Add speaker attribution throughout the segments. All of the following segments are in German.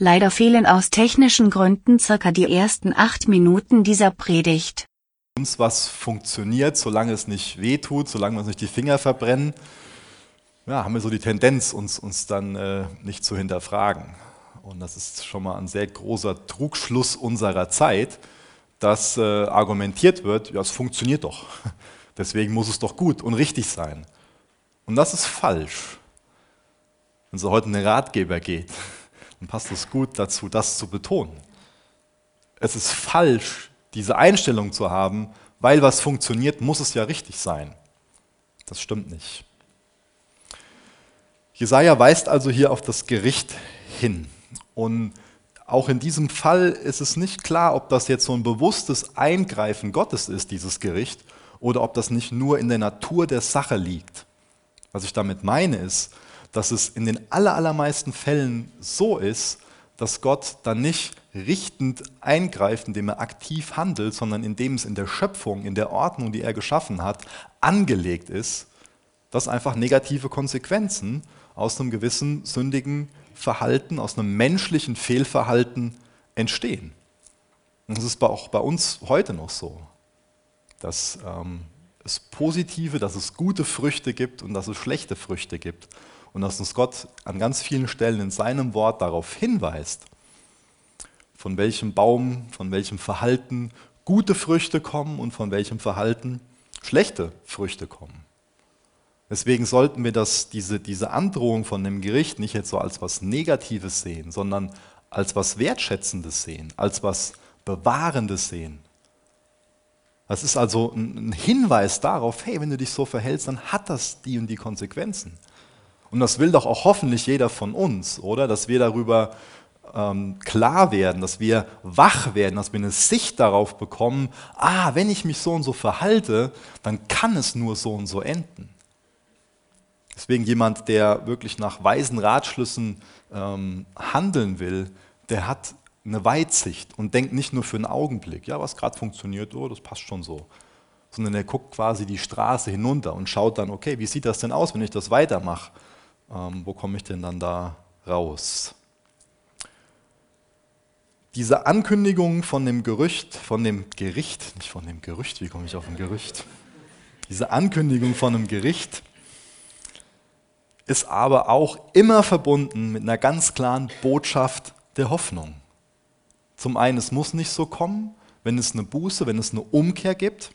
Speaker 1: Leider fehlen aus technischen Gründen circa die ersten acht Minuten dieser Predigt.
Speaker 2: Uns was funktioniert, solange es nicht wehtut, solange wir uns nicht die Finger verbrennen, ja, haben wir so die Tendenz, uns, uns dann äh, nicht zu hinterfragen. Und das ist schon mal ein sehr großer Trugschluss unserer Zeit, dass äh, argumentiert wird, ja, es funktioniert doch. Deswegen muss es doch gut und richtig sein. Und das ist falsch. Wenn es heute einen Ratgeber geht, dann passt es gut dazu, das zu betonen. Es ist falsch, diese Einstellung zu haben, weil was funktioniert, muss es ja richtig sein. Das stimmt nicht. Jesaja weist also hier auf das Gericht hin. Und auch in diesem Fall ist es nicht klar, ob das jetzt so ein bewusstes Eingreifen Gottes ist, dieses Gericht, oder ob das nicht nur in der Natur der Sache liegt. Was ich damit meine ist, dass es in den allermeisten Fällen so ist, dass Gott dann nicht richtend eingreift, indem er aktiv handelt, sondern indem es in der Schöpfung, in der Ordnung, die er geschaffen hat, angelegt ist, dass einfach negative Konsequenzen aus einem gewissen sündigen Verhalten, aus einem menschlichen Fehlverhalten entstehen. Und das ist auch bei uns heute noch so, dass ähm, es positive, dass es gute Früchte gibt und dass es schlechte Früchte gibt und dass uns Gott an ganz vielen Stellen in seinem Wort darauf hinweist, von welchem Baum, von welchem Verhalten gute Früchte kommen und von welchem Verhalten schlechte Früchte kommen. Deswegen sollten wir das, diese, diese Androhung von dem Gericht nicht jetzt so als was Negatives sehen, sondern als was Wertschätzendes sehen, als was Bewahrendes sehen. Das ist also ein Hinweis darauf, hey, wenn du dich so verhältst, dann hat das die und die Konsequenzen. Und das will doch auch hoffentlich jeder von uns, oder? Dass wir darüber ähm, klar werden, dass wir wach werden, dass wir eine Sicht darauf bekommen, ah, wenn ich mich so und so verhalte, dann kann es nur so und so enden. Deswegen jemand, der wirklich nach weisen Ratschlüssen ähm, handeln will, der hat eine Weitsicht und denkt nicht nur für einen Augenblick, ja, was gerade funktioniert, oh, das passt schon so, sondern er guckt quasi die Straße hinunter und schaut dann, okay, wie sieht das denn aus, wenn ich das weitermache? Ähm, wo komme ich denn dann da raus? Diese Ankündigung von dem Gerücht, von dem Gericht, nicht von dem Gerücht, wie komme ich auf ein Gerücht? Diese Ankündigung von einem Gericht ist aber auch immer verbunden mit einer ganz klaren Botschaft der Hoffnung. Zum einen, es muss nicht so kommen, wenn es eine Buße, wenn es eine Umkehr gibt.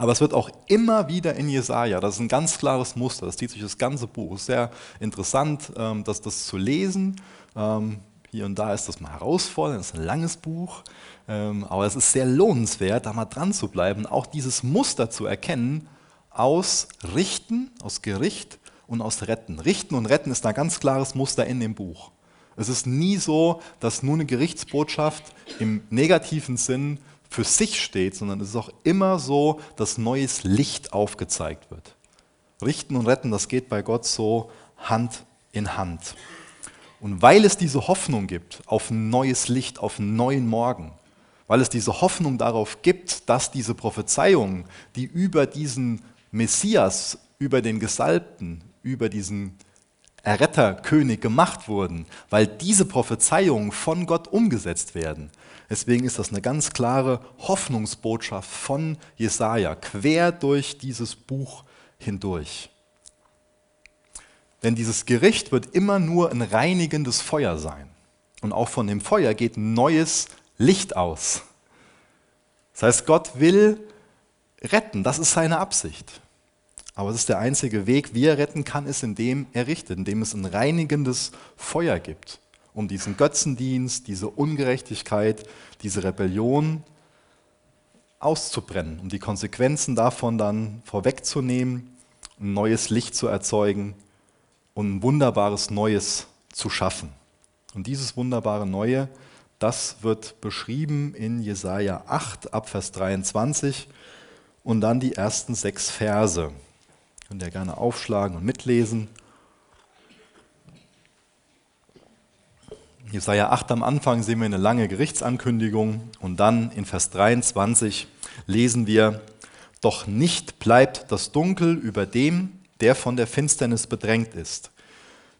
Speaker 2: Aber es wird auch immer wieder in Jesaja, das ist ein ganz klares Muster, das zieht sich das ganze Buch. Es ist sehr interessant, ähm, das, das zu lesen. Ähm, hier und da ist das mal herausfordernd, es ist ein langes Buch, ähm, aber es ist sehr lohnenswert, da mal dran zu bleiben, auch dieses Muster zu erkennen aus Richten, aus Gericht und aus Retten. Richten und Retten ist ein ganz klares Muster in dem Buch. Es ist nie so, dass nur eine Gerichtsbotschaft im negativen Sinn für sich steht, sondern es ist auch immer so, dass neues Licht aufgezeigt wird. Richten und retten, das geht bei Gott so Hand in Hand. Und weil es diese Hoffnung gibt auf ein neues Licht, auf einen neuen Morgen, weil es diese Hoffnung darauf gibt, dass diese Prophezeiungen, die über diesen Messias, über den Gesalbten, über diesen Erretterkönig gemacht wurden, weil diese Prophezeiungen von Gott umgesetzt werden, Deswegen ist das eine ganz klare Hoffnungsbotschaft von Jesaja, quer durch dieses Buch hindurch. Denn dieses Gericht wird immer nur ein reinigendes Feuer sein. Und auch von dem Feuer geht neues Licht aus. Das heißt, Gott will retten, das ist seine Absicht. Aber es ist der einzige Weg, wie er retten kann, ist, indem er richtet, indem es ein reinigendes Feuer gibt um diesen Götzendienst, diese Ungerechtigkeit, diese Rebellion auszubrennen, um die Konsequenzen davon dann vorwegzunehmen, ein neues Licht zu erzeugen und ein wunderbares Neues zu schaffen. Und dieses wunderbare Neue, das wird beschrieben in Jesaja 8 ab Vers 23 und dann die ersten sechs Verse. Könnt ihr gerne aufschlagen und mitlesen. Jesaja 8 am Anfang sehen wir eine lange Gerichtsankündigung und dann in Vers 23 lesen wir, doch nicht bleibt das Dunkel über dem, der von der Finsternis bedrängt ist.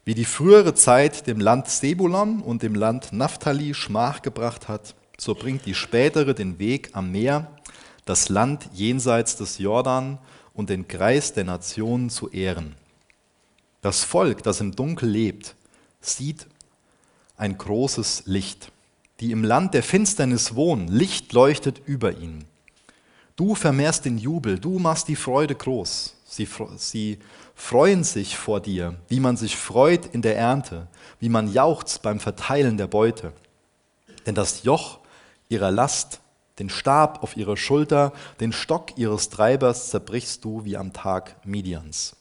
Speaker 2: Wie die frühere Zeit dem Land Sebulon und dem Land Naphtali Schmach gebracht hat, so bringt die spätere den Weg am Meer, das Land jenseits des Jordan und den Kreis der Nationen zu ehren. Das Volk, das im Dunkel lebt, sieht ein großes Licht. Die im Land der Finsternis wohnen, Licht leuchtet über ihnen. Du vermehrst den Jubel, du machst die Freude groß. Sie, sie freuen sich vor dir, wie man sich freut in der Ernte, wie man jauchzt beim Verteilen der Beute. Denn das Joch ihrer Last, den Stab auf ihrer Schulter, den Stock ihres Treibers zerbrichst du wie am Tag Midians.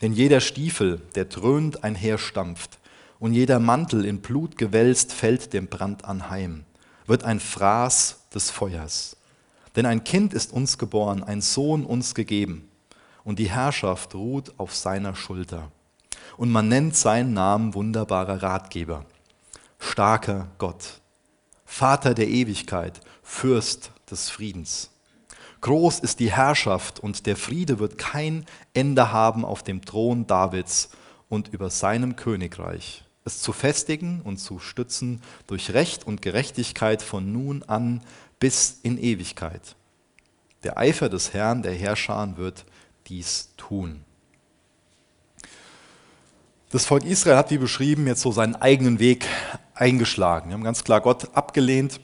Speaker 2: Denn jeder Stiefel, der dröhnt einherstampft, und jeder Mantel in Blut gewälzt fällt dem Brand anheim, wird ein Fraß des Feuers. Denn ein Kind ist uns geboren, ein Sohn uns gegeben, und die Herrschaft ruht auf seiner Schulter. Und man nennt seinen Namen wunderbarer Ratgeber, starker Gott, Vater der Ewigkeit, Fürst des Friedens. Groß ist die Herrschaft und der Friede wird kein Ende haben auf dem Thron Davids und über seinem Königreich, es zu festigen und zu stützen durch Recht und Gerechtigkeit von nun an bis in Ewigkeit. Der Eifer des Herrn, der Herrscher, wird dies tun. Das Volk Israel hat, wie beschrieben, jetzt so seinen eigenen Weg eingeschlagen. Wir haben ganz klar Gott abgelehnt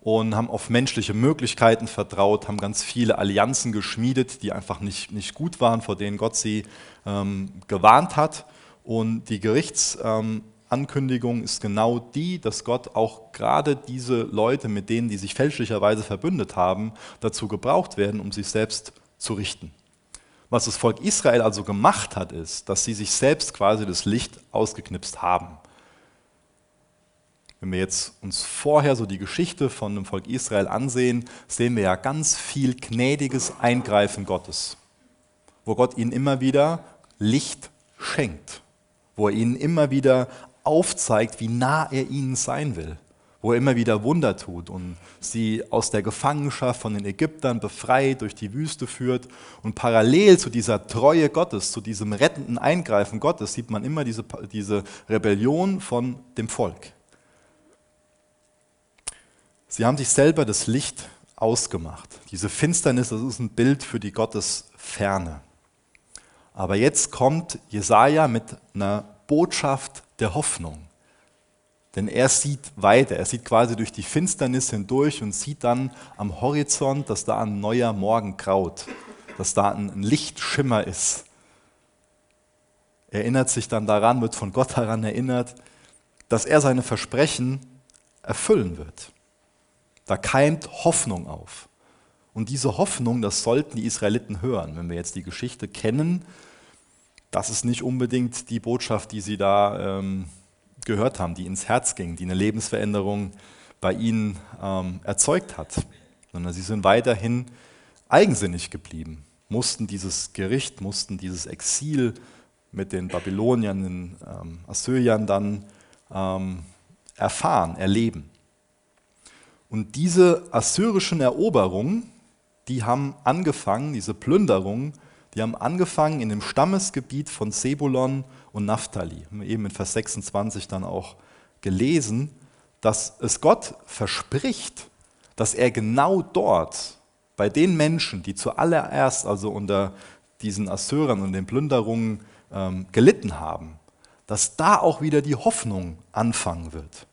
Speaker 2: und haben auf menschliche Möglichkeiten vertraut, haben ganz viele Allianzen geschmiedet, die einfach nicht, nicht gut waren, vor denen Gott sie ähm, gewarnt hat. Und die Gerichts, ähm, Ankündigung ist genau die, dass Gott auch gerade diese Leute, mit denen die sich fälschlicherweise verbündet haben, dazu gebraucht werden, um sich selbst zu richten. Was das Volk Israel also gemacht hat, ist, dass sie sich selbst quasi das Licht ausgeknipst haben. Wenn wir jetzt uns vorher so die Geschichte von dem Volk Israel ansehen, sehen wir ja ganz viel gnädiges Eingreifen Gottes, wo Gott ihnen immer wieder Licht schenkt, wo er ihnen immer wieder aufzeigt, wie nah er ihnen sein will, wo er immer wieder Wunder tut und sie aus der Gefangenschaft von den Ägyptern befreit, durch die Wüste führt. Und parallel zu dieser Treue Gottes, zu diesem rettenden Eingreifen Gottes, sieht man immer diese, diese Rebellion von dem Volk. Sie haben sich selber das Licht ausgemacht. Diese Finsternis, das ist ein Bild für die Gottesferne. Aber jetzt kommt Jesaja mit einer Botschaft der Hoffnung. Denn er sieht weiter, er sieht quasi durch die Finsternis hindurch und sieht dann am Horizont, dass da ein neuer Morgen graut, dass da ein Lichtschimmer ist. Er erinnert sich dann daran, wird von Gott daran erinnert, dass er seine Versprechen erfüllen wird. Da keimt Hoffnung auf. Und diese Hoffnung, das sollten die Israeliten hören. Wenn wir jetzt die Geschichte kennen, das ist nicht unbedingt die Botschaft, die sie da ähm, gehört haben, die ins Herz ging, die eine Lebensveränderung bei ihnen ähm, erzeugt hat, sondern sie sind weiterhin eigensinnig geblieben, mussten dieses Gericht, mussten dieses Exil mit den Babyloniern, den ähm, Assyriern dann ähm, erfahren, erleben. Und diese assyrischen Eroberungen, die haben angefangen, diese Plünderungen, die haben angefangen in dem Stammesgebiet von Sebulon und Naphtali. Haben wir eben in Vers 26 dann auch gelesen, dass es Gott verspricht, dass er genau dort bei den Menschen, die zuallererst also unter diesen Assyrern und den Plünderungen ähm, gelitten haben, dass da auch wieder die Hoffnung anfangen wird.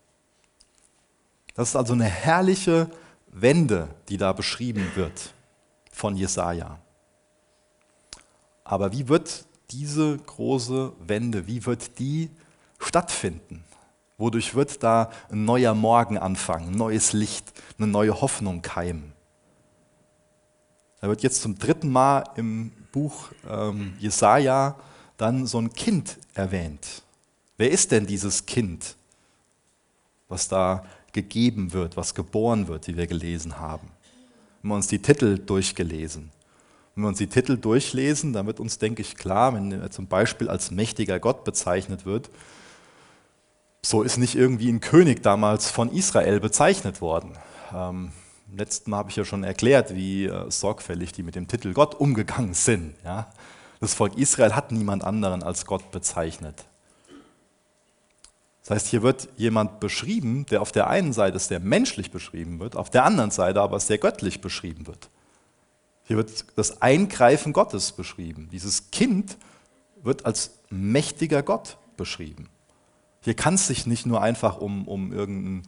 Speaker 2: Das ist also eine herrliche Wende, die da beschrieben wird von Jesaja. Aber wie wird diese große Wende, wie wird die stattfinden? Wodurch wird da ein neuer Morgen anfangen, ein neues Licht, eine neue Hoffnung keimen? Da wird jetzt zum dritten Mal im Buch ähm, Jesaja dann so ein Kind erwähnt. Wer ist denn dieses Kind, was da gegeben wird, was geboren wird, wie wir gelesen haben? Haben wir uns die Titel durchgelesen. Wenn wir uns die Titel durchlesen, dann wird uns, denke ich, klar, wenn er zum Beispiel als mächtiger Gott bezeichnet wird, so ist nicht irgendwie ein König damals von Israel bezeichnet worden. Ähm, letzten Mal habe ich ja schon erklärt, wie äh, sorgfältig die mit dem Titel Gott umgegangen sind. Ja? Das Volk Israel hat niemand anderen als Gott bezeichnet. Das heißt, hier wird jemand beschrieben, der auf der einen Seite sehr menschlich beschrieben wird, auf der anderen Seite aber sehr göttlich beschrieben wird. Hier wird das Eingreifen Gottes beschrieben. Dieses Kind wird als mächtiger Gott beschrieben. Hier kann es sich nicht nur einfach um, um irgendeinen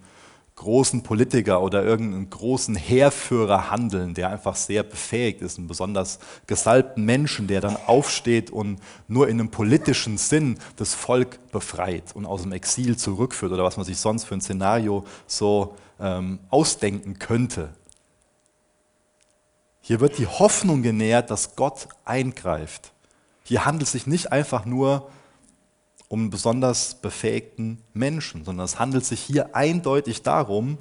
Speaker 2: großen Politiker oder irgendeinen großen Heerführer handeln, der einfach sehr befähigt ist, einen besonders gesalbten Menschen, der dann aufsteht und nur in einem politischen Sinn das Volk befreit und aus dem Exil zurückführt oder was man sich sonst für ein Szenario so ähm, ausdenken könnte. Hier wird die Hoffnung genährt, dass Gott eingreift. Hier handelt es sich nicht einfach nur um um besonders befähigten Menschen, sondern es handelt sich hier eindeutig darum,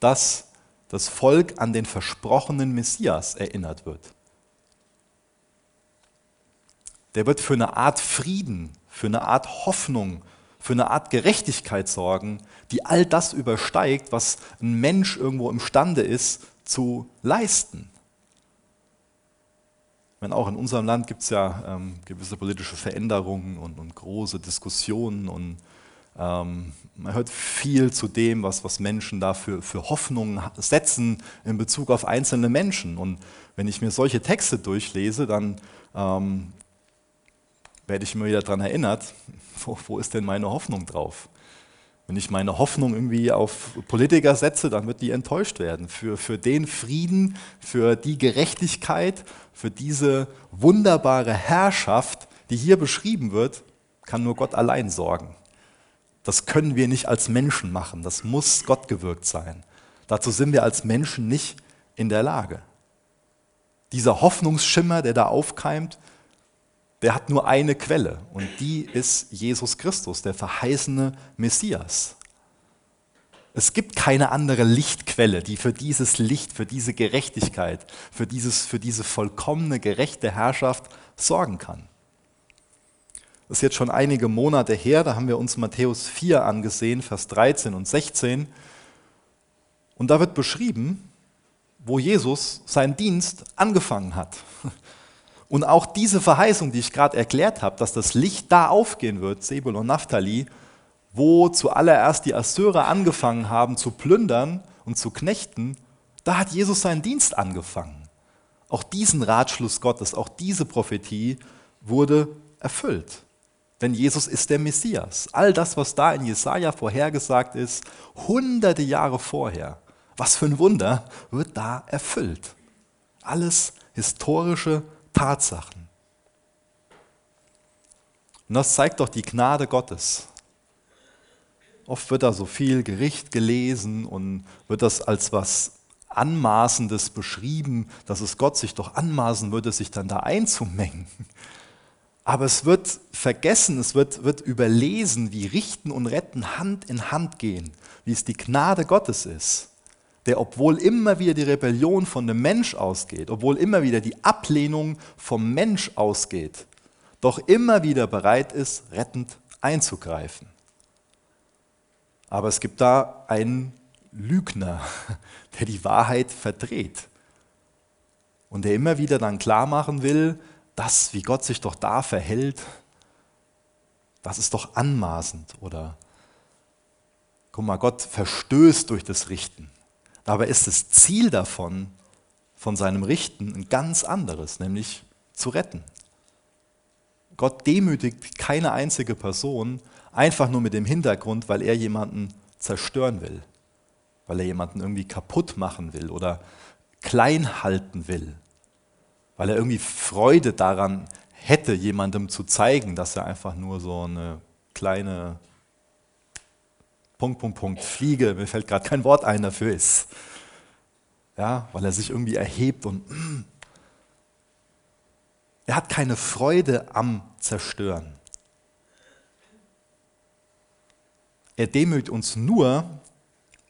Speaker 2: dass das Volk an den versprochenen Messias erinnert wird. Der wird für eine Art Frieden, für eine Art Hoffnung, für eine Art Gerechtigkeit sorgen, die all das übersteigt, was ein Mensch irgendwo imstande ist zu leisten meine, auch in unserem Land gibt es ja ähm, gewisse politische Veränderungen und, und große Diskussionen und ähm, man hört viel zu dem, was, was Menschen da für, für Hoffnungen setzen in Bezug auf einzelne Menschen. Und wenn ich mir solche Texte durchlese, dann ähm, werde ich immer wieder daran erinnert, wo, wo ist denn meine Hoffnung drauf? Wenn ich meine Hoffnung irgendwie auf Politiker setze, dann wird die enttäuscht werden. Für, für den Frieden, für die Gerechtigkeit, für diese wunderbare Herrschaft, die hier beschrieben wird, kann nur Gott allein sorgen. Das können wir nicht als Menschen machen. Das muss Gott gewirkt sein. Dazu sind wir als Menschen nicht in der Lage. Dieser Hoffnungsschimmer, der da aufkeimt, der hat nur eine Quelle und die ist Jesus Christus, der verheißene Messias. Es gibt keine andere Lichtquelle, die für dieses Licht, für diese Gerechtigkeit, für, dieses, für diese vollkommene, gerechte Herrschaft sorgen kann. Das ist jetzt schon einige Monate her, da haben wir uns Matthäus 4 angesehen, Vers 13 und 16. Und da wird beschrieben, wo Jesus seinen Dienst angefangen hat. Und auch diese Verheißung, die ich gerade erklärt habe, dass das Licht da aufgehen wird, Sebul und Naphtali, wo zuallererst die Assyrer angefangen haben zu plündern und zu knechten, da hat Jesus seinen Dienst angefangen. Auch diesen Ratschluss Gottes, auch diese Prophetie wurde erfüllt. Denn Jesus ist der Messias. All das, was da in Jesaja vorhergesagt ist, hunderte Jahre vorher, was für ein Wunder, wird da erfüllt. Alles historische Tatsachen. Und das zeigt doch die Gnade Gottes. Oft wird da so viel Gericht gelesen und wird das als was Anmaßendes beschrieben, dass es Gott sich doch anmaßen würde, sich dann da einzumengen. Aber es wird vergessen, es wird, wird überlesen, wie Richten und Retten Hand in Hand gehen, wie es die Gnade Gottes ist der obwohl immer wieder die Rebellion von dem Mensch ausgeht, obwohl immer wieder die Ablehnung vom Mensch ausgeht, doch immer wieder bereit ist, rettend einzugreifen. Aber es gibt da einen Lügner, der die Wahrheit verdreht und der immer wieder dann klar machen will, das, wie Gott sich doch da verhält, das ist doch anmaßend oder guck mal, Gott verstößt durch das Richten. Dabei ist das Ziel davon, von seinem Richten, ein ganz anderes, nämlich zu retten. Gott demütigt keine einzige Person einfach nur mit dem Hintergrund, weil er jemanden zerstören will, weil er jemanden irgendwie kaputt machen will oder klein halten will, weil er irgendwie Freude daran hätte, jemandem zu zeigen, dass er einfach nur so eine kleine Punkt, Punkt, Punkt, Fliege, mir fällt gerade kein Wort ein dafür ist. Ja, weil er sich irgendwie erhebt und mm. er hat keine Freude am Zerstören. Er demütigt uns nur,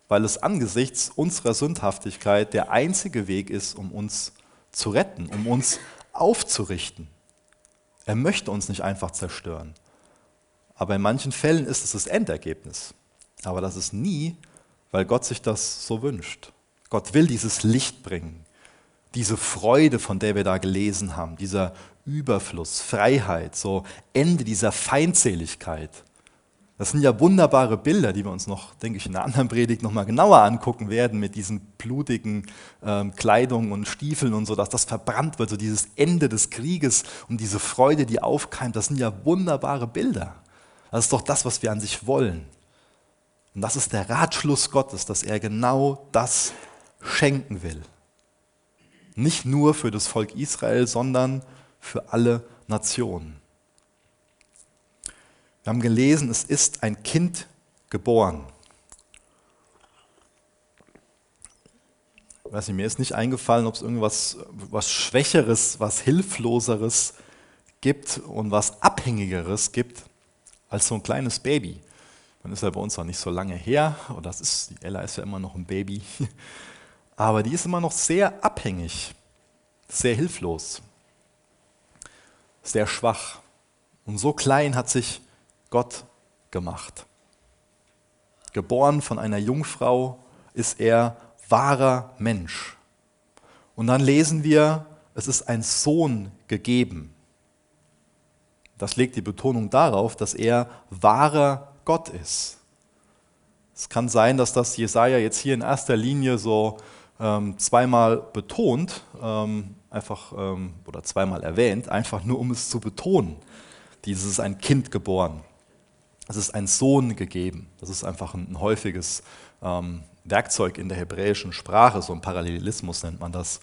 Speaker 2: weil es angesichts unserer Sündhaftigkeit der einzige Weg ist, um uns zu retten, um uns aufzurichten. Er möchte uns nicht einfach zerstören. Aber in manchen Fällen ist es das Endergebnis. Aber das ist nie, weil Gott sich das so wünscht. Gott will dieses Licht bringen, diese Freude, von der wir da gelesen haben, dieser Überfluss, Freiheit, so Ende dieser Feindseligkeit. Das sind ja wunderbare Bilder, die wir uns noch, denke ich, in einer anderen Predigt nochmal genauer angucken werden, mit diesen blutigen ähm, Kleidungen und Stiefeln und so, dass das verbrannt wird, so dieses Ende des Krieges und diese Freude, die aufkeimt, das sind ja wunderbare Bilder. Das ist doch das, was wir an sich wollen. Und das ist der Ratschluss Gottes, dass er genau das schenken will. Nicht nur für das Volk Israel, sondern für alle Nationen. Wir haben gelesen, es ist ein Kind geboren. Ich weiß nicht, mir ist nicht eingefallen, ob es irgendwas was Schwächeres, was Hilfloseres gibt und was Abhängigeres gibt als so ein kleines Baby. Man ist ja bei uns noch nicht so lange her, oder das ist, die Ella ist ja immer noch ein Baby, aber die ist immer noch sehr abhängig, sehr hilflos, sehr schwach. Und so klein hat sich Gott gemacht. Geboren von einer Jungfrau ist er wahrer Mensch. Und dann lesen wir, es ist ein Sohn gegeben. Das legt die Betonung darauf, dass er wahrer Gott ist. Es kann sein, dass das Jesaja jetzt hier in erster Linie so ähm, zweimal betont, ähm, einfach ähm, oder zweimal erwähnt, einfach nur um es zu betonen. Dieses ist ein Kind geboren. Es ist ein Sohn gegeben. Das ist einfach ein, ein häufiges ähm, Werkzeug in der hebräischen Sprache, so ein Parallelismus nennt man das.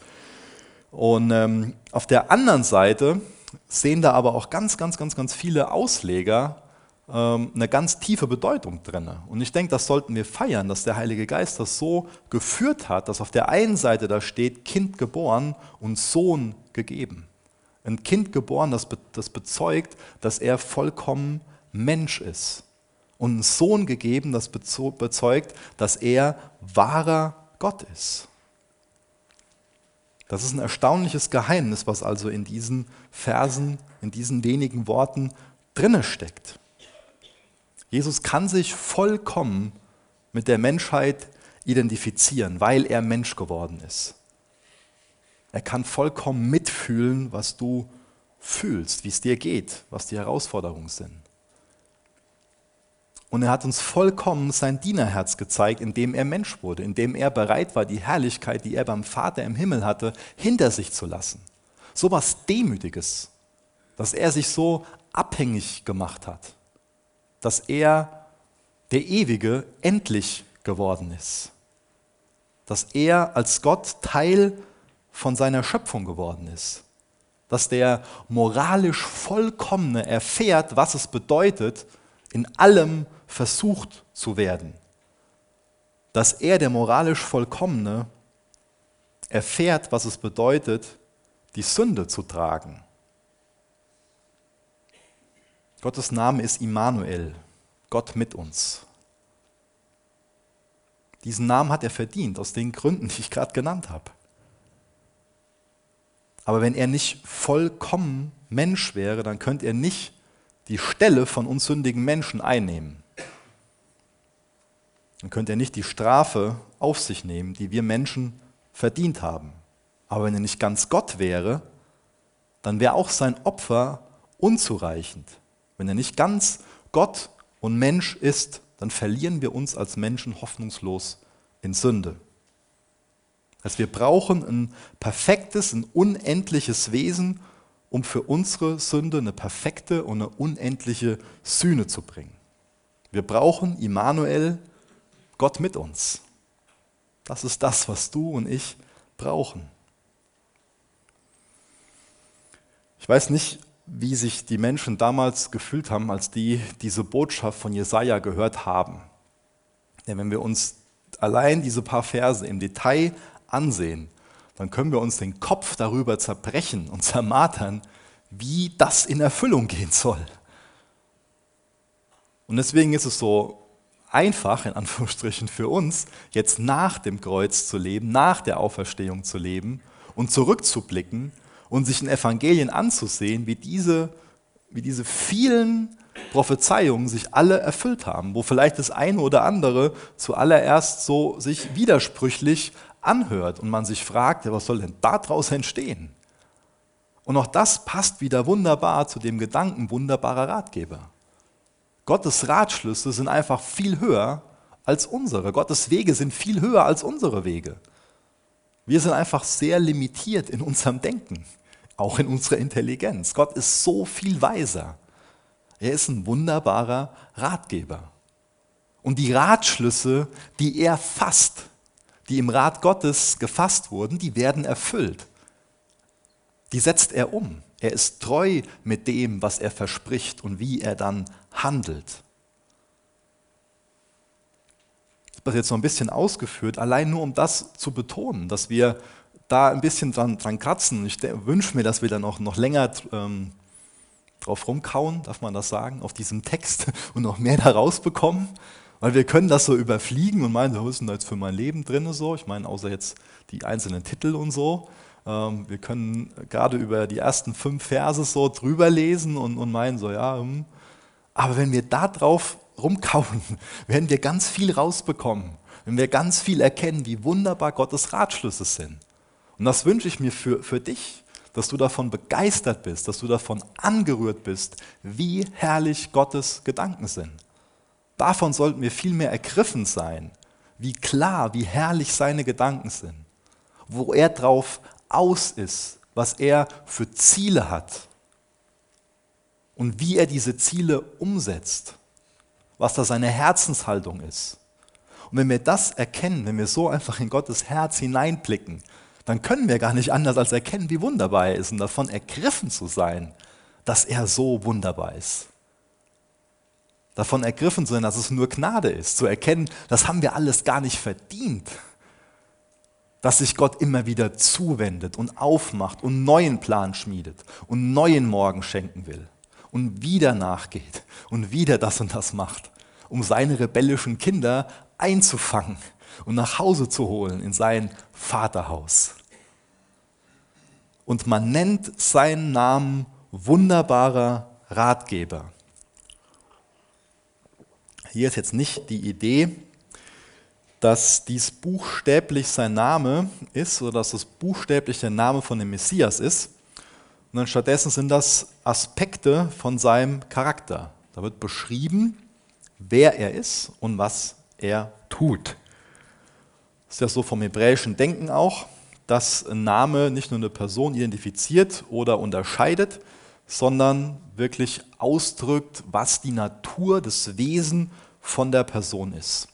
Speaker 2: Und ähm, auf der anderen Seite sehen da aber auch ganz, ganz, ganz, ganz viele Ausleger eine ganz tiefe Bedeutung drin. Und ich denke, das sollten wir feiern, dass der Heilige Geist das so geführt hat, dass auf der einen Seite da steht, Kind geboren und Sohn gegeben. Ein Kind geboren, das, das bezeugt, dass er vollkommen Mensch ist. Und einen Sohn gegeben, das bezeugt, dass er wahrer Gott ist. Das ist ein erstaunliches Geheimnis, was also in diesen Versen, in diesen wenigen Worten drinne steckt. Jesus kann sich vollkommen mit der Menschheit identifizieren, weil er Mensch geworden ist. Er kann vollkommen mitfühlen, was du fühlst, wie es dir geht, was die Herausforderungen sind. Und er hat uns vollkommen sein Dienerherz gezeigt, indem er Mensch wurde, indem er bereit war, die Herrlichkeit, die er beim Vater im Himmel hatte, hinter sich zu lassen. So was Demütiges, dass er sich so abhängig gemacht hat, dass er der Ewige endlich geworden ist, dass er als Gott Teil von seiner Schöpfung geworden ist, dass der moralisch Vollkommene erfährt, was es bedeutet, in allem versucht zu werden. Dass er, der moralisch Vollkommene, erfährt, was es bedeutet, die Sünde zu tragen. Gottes Name ist Immanuel, Gott mit uns. Diesen Namen hat er verdient, aus den Gründen, die ich gerade genannt habe. Aber wenn er nicht vollkommen Mensch wäre, dann könnte er nicht die Stelle von uns sündigen Menschen einnehmen. Dann könnte er nicht die Strafe auf sich nehmen, die wir Menschen verdient haben. Aber wenn er nicht ganz Gott wäre, dann wäre auch sein Opfer unzureichend. Wenn er nicht ganz Gott und Mensch ist, dann verlieren wir uns als Menschen hoffnungslos in Sünde. Also wir brauchen ein perfektes, ein unendliches Wesen, um für unsere Sünde eine perfekte und eine unendliche Sühne zu bringen. Wir brauchen Immanuel, Gott mit uns. Das ist das, was du und ich brauchen. Ich weiß nicht, wie sich die Menschen damals gefühlt haben, als die diese Botschaft von Jesaja gehört haben. Denn wenn wir uns allein diese paar Verse im Detail ansehen, dann können wir uns den Kopf darüber zerbrechen und zermartern, wie das in Erfüllung gehen soll. Und deswegen ist es so einfach, in Anführungsstrichen, für uns, jetzt nach dem Kreuz zu leben, nach der Auferstehung zu leben und zurückzublicken und sich in Evangelien anzusehen, wie diese, wie diese vielen Prophezeiungen sich alle erfüllt haben, wo vielleicht das eine oder andere zuallererst so sich widersprüchlich anhört und man sich fragt, ja, was soll denn daraus entstehen? Und auch das passt wieder wunderbar zu dem Gedanken wunderbarer Ratgeber. Gottes Ratschlüsse sind einfach viel höher als unsere. Gottes Wege sind viel höher als unsere Wege. Wir sind einfach sehr limitiert in unserem Denken, auch in unserer Intelligenz. Gott ist so viel weiser. Er ist ein wunderbarer Ratgeber. Und die Ratschlüsse, die er fasst, die im Rat Gottes gefasst wurden, die werden erfüllt. Die setzt er um. Er ist treu mit dem, was er verspricht und wie er dann handelt. Ich habe das jetzt noch ein bisschen ausgeführt, allein nur um das zu betonen, dass wir da ein bisschen dran, dran kratzen. Ich wünsche mir, dass wir da noch, noch länger ähm, drauf rumkauen, darf man das sagen, auf diesem Text und noch mehr da rausbekommen. Weil wir können das so überfliegen und meinen, was ist denn da jetzt für mein Leben drin so? Ich meine, außer jetzt die einzelnen Titel und so. Ähm, wir können gerade über die ersten fünf Verse so drüber lesen und, und meinen so, ja, hm. aber wenn wir da drauf rumkauen, werden wir ganz viel rausbekommen, wenn wir ganz viel erkennen, wie wunderbar Gottes Ratschlüsse sind. Und das wünsche ich mir für, für dich, dass du davon begeistert bist, dass du davon angerührt bist, wie herrlich Gottes Gedanken sind. Davon sollten wir viel mehr ergriffen sein, wie klar, wie herrlich seine Gedanken sind, wo er drauf aus ist, was er für Ziele hat und wie er diese Ziele umsetzt was da seine Herzenshaltung ist. Und wenn wir das erkennen, wenn wir so einfach in Gottes Herz hineinblicken, dann können wir gar nicht anders als erkennen, wie wunderbar er ist und davon ergriffen zu sein, dass er so wunderbar ist. Davon ergriffen zu sein, dass es nur Gnade ist, zu erkennen, das haben wir alles gar nicht verdient. Dass sich Gott immer wieder zuwendet und aufmacht und neuen Plan schmiedet und neuen Morgen schenken will und wieder nachgeht und wieder das und das macht um seine rebellischen Kinder einzufangen und nach Hause zu holen in sein Vaterhaus. Und man nennt seinen Namen wunderbarer Ratgeber. Hier ist jetzt nicht die Idee, dass dies buchstäblich sein Name ist oder dass es buchstäblich der Name von dem Messias ist, sondern stattdessen sind das Aspekte von seinem Charakter. Da wird beschrieben, wer er ist und was er tut. Das ist ja so vom hebräischen Denken auch, dass ein Name nicht nur eine Person identifiziert oder unterscheidet, sondern wirklich ausdrückt, was die Natur des Wesen von der Person ist.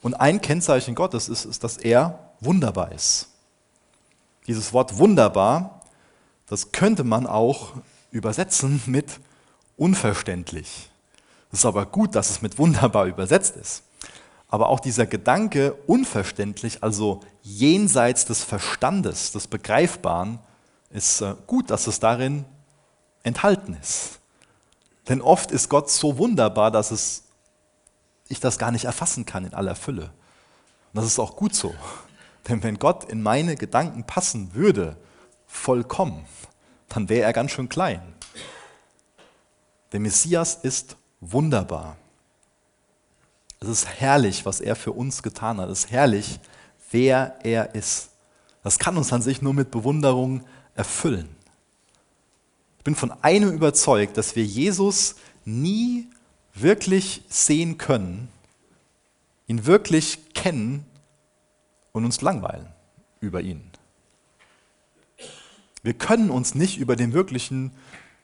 Speaker 2: Und ein Kennzeichen Gottes ist, ist, dass er wunderbar ist. Dieses Wort wunderbar, das könnte man auch übersetzen mit unverständlich. Es ist aber gut, dass es mit wunderbar übersetzt ist. Aber auch dieser Gedanke unverständlich, also jenseits des Verstandes, des Begreifbaren, ist äh, gut, dass es darin enthalten ist. Denn oft ist Gott so wunderbar, dass es, ich das gar nicht erfassen kann in aller Fülle. Und das ist auch gut so. Denn wenn Gott in meine Gedanken passen würde, vollkommen, dann wäre er ganz schön klein. Der Messias ist wunderbar. Es ist herrlich, was er für uns getan hat. Es ist herrlich, wer er ist. Das kann uns an sich nur mit Bewunderung erfüllen. Ich bin von einem überzeugt, dass wir Jesus nie wirklich sehen können, ihn wirklich kennen und uns langweilen über ihn. Wir können uns nicht über den wirklichen